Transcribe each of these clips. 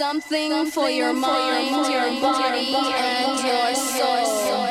Something for your mind, your body, and your soul.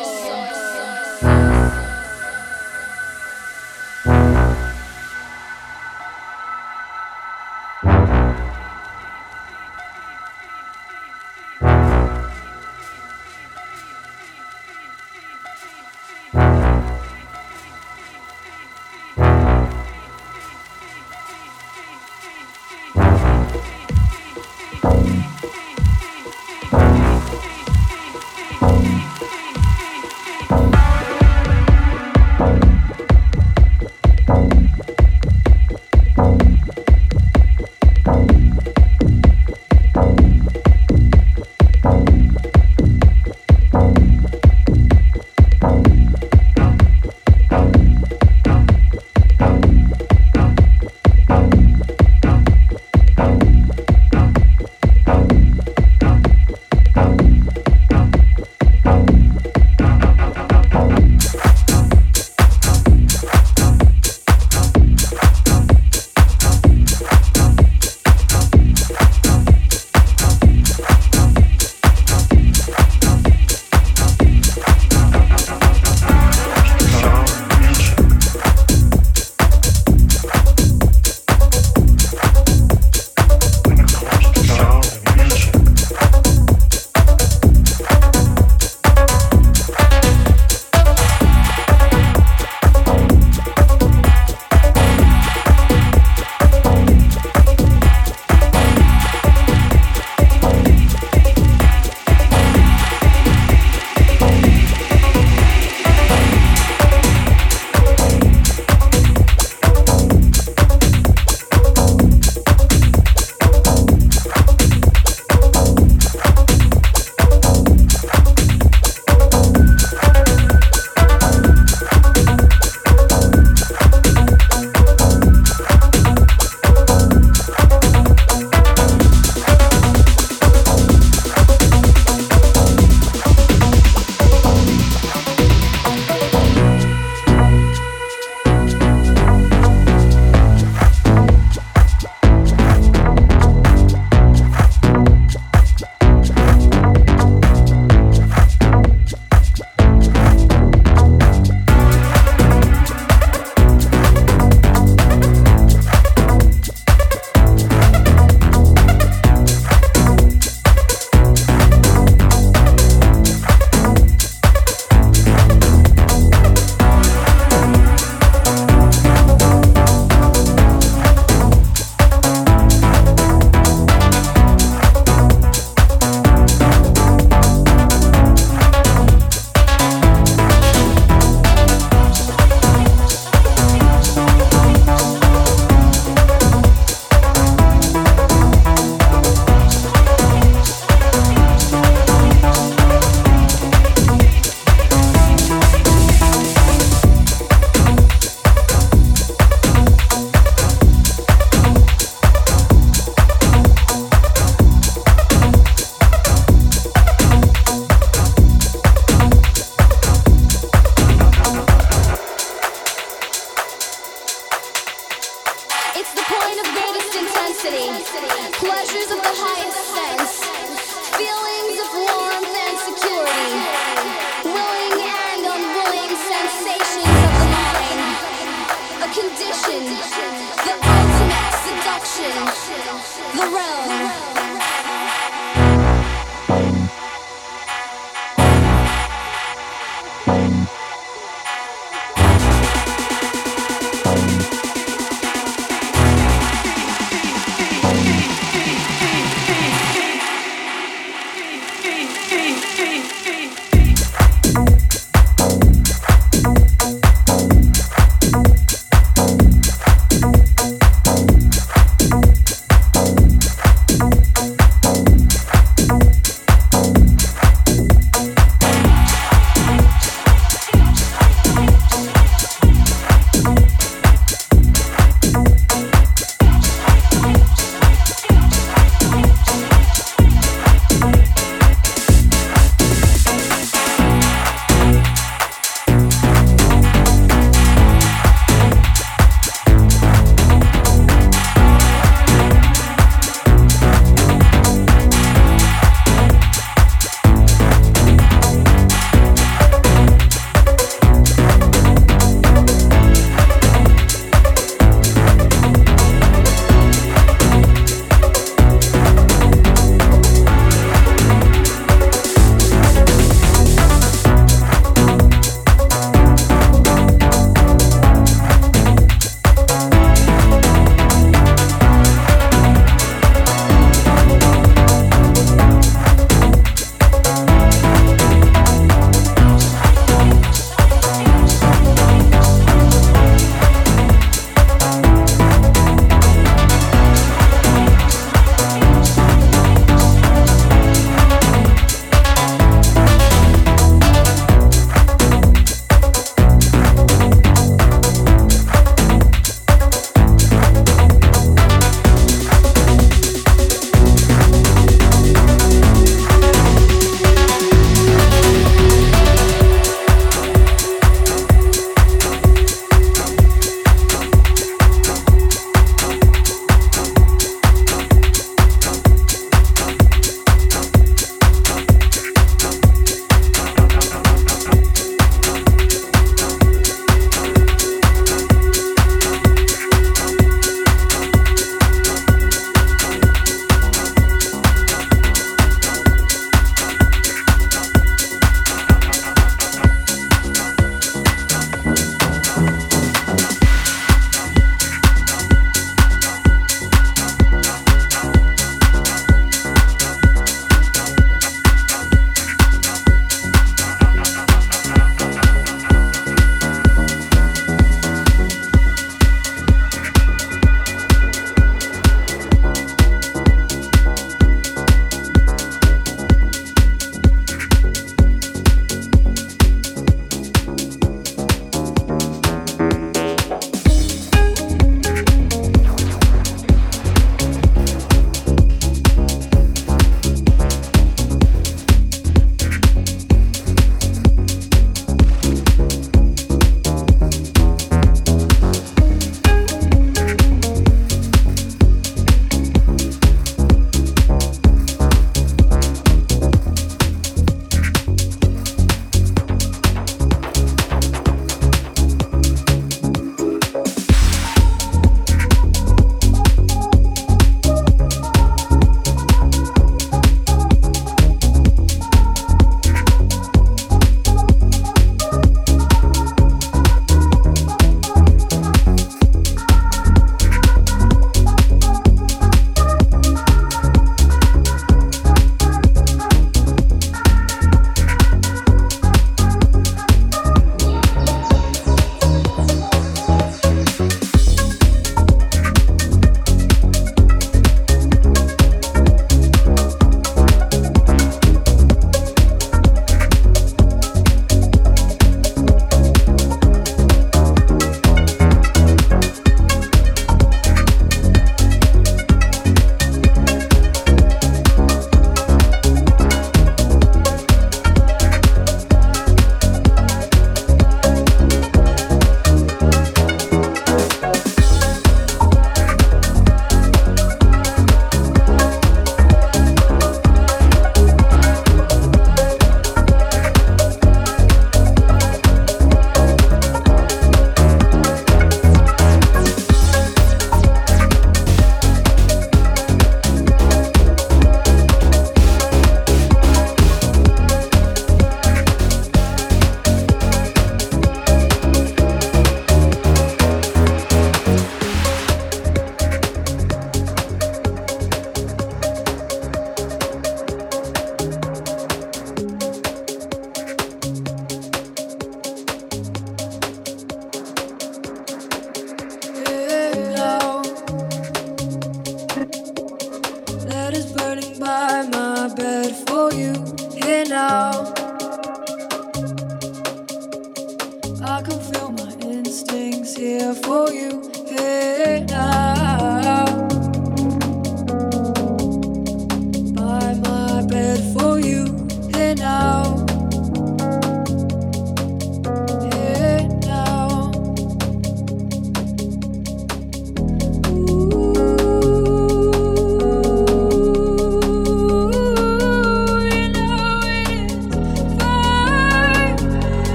I can feel my instincts here for you. Hey, now.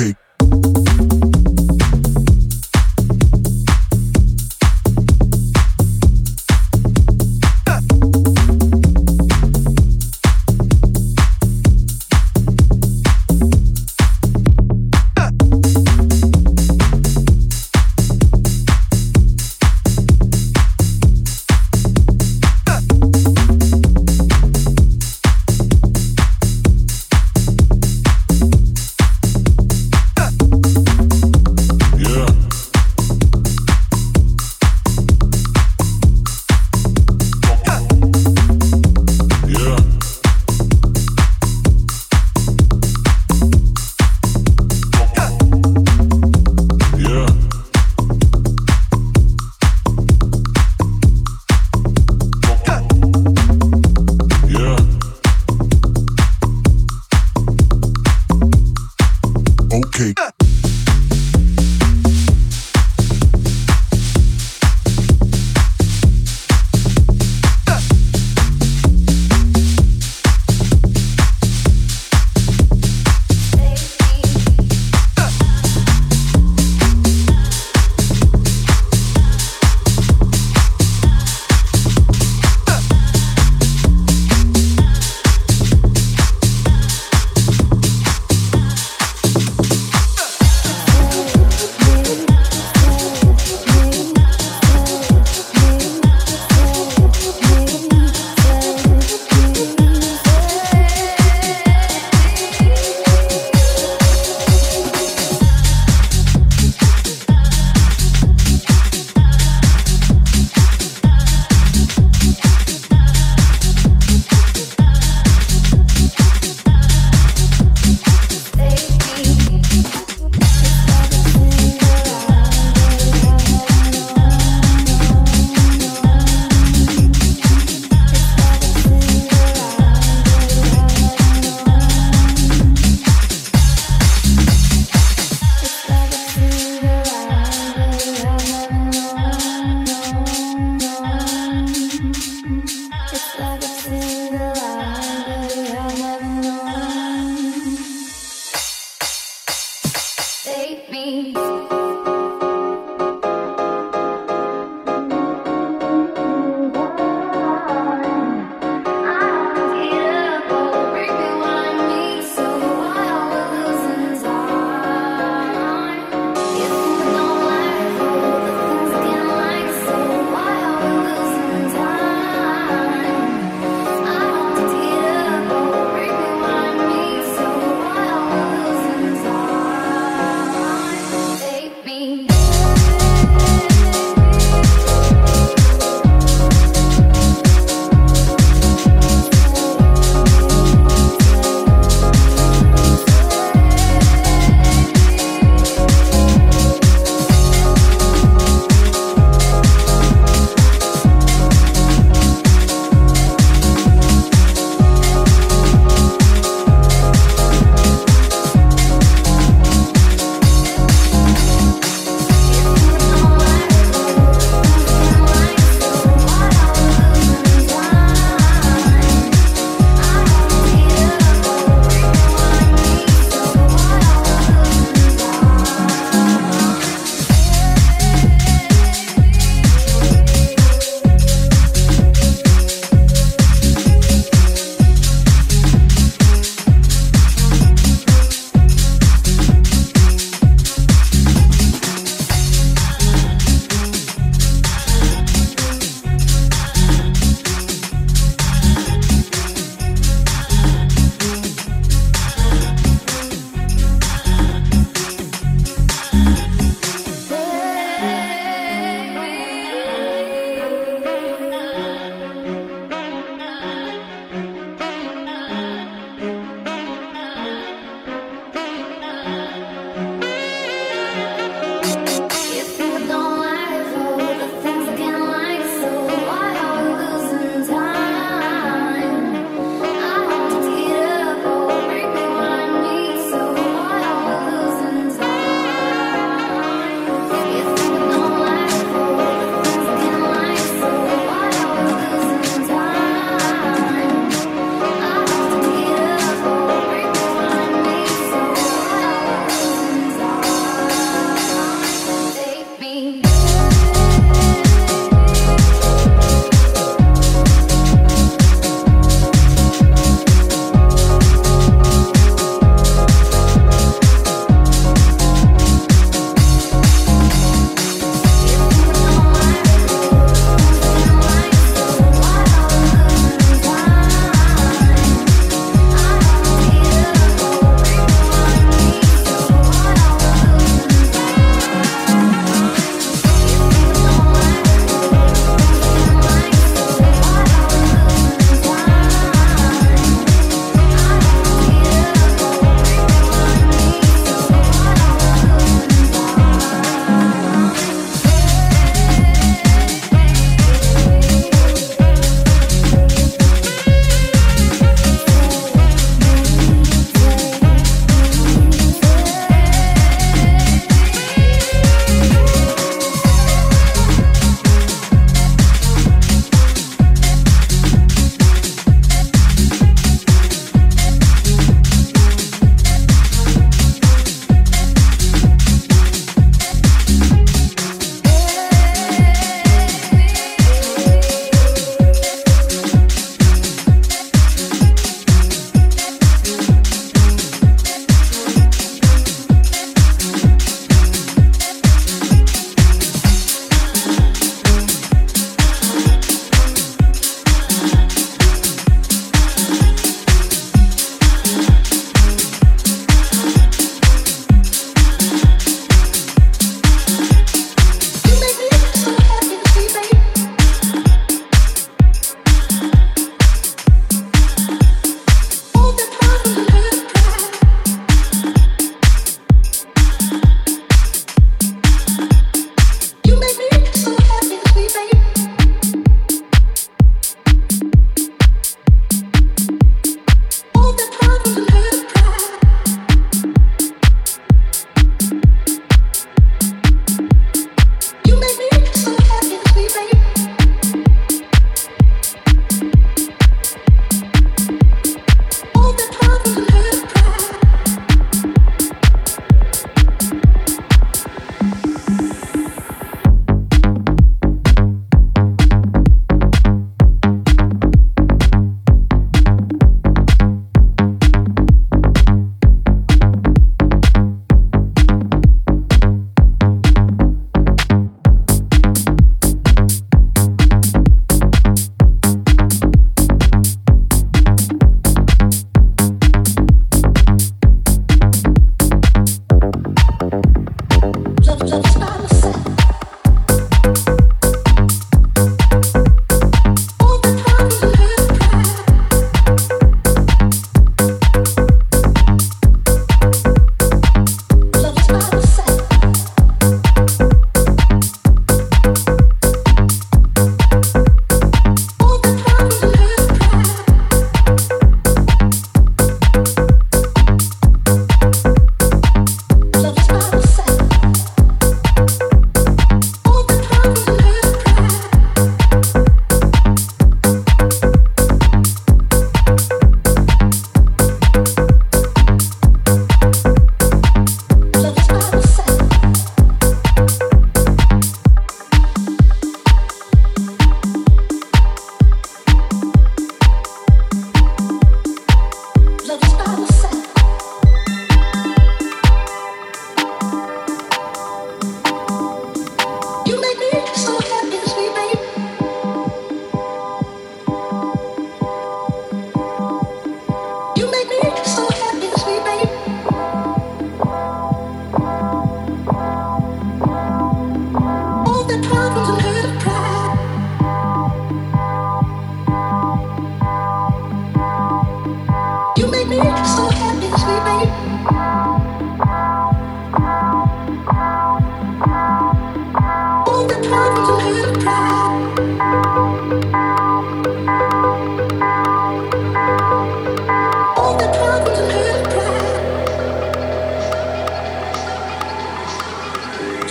cake.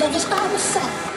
Eu para o céu.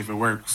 See if it works.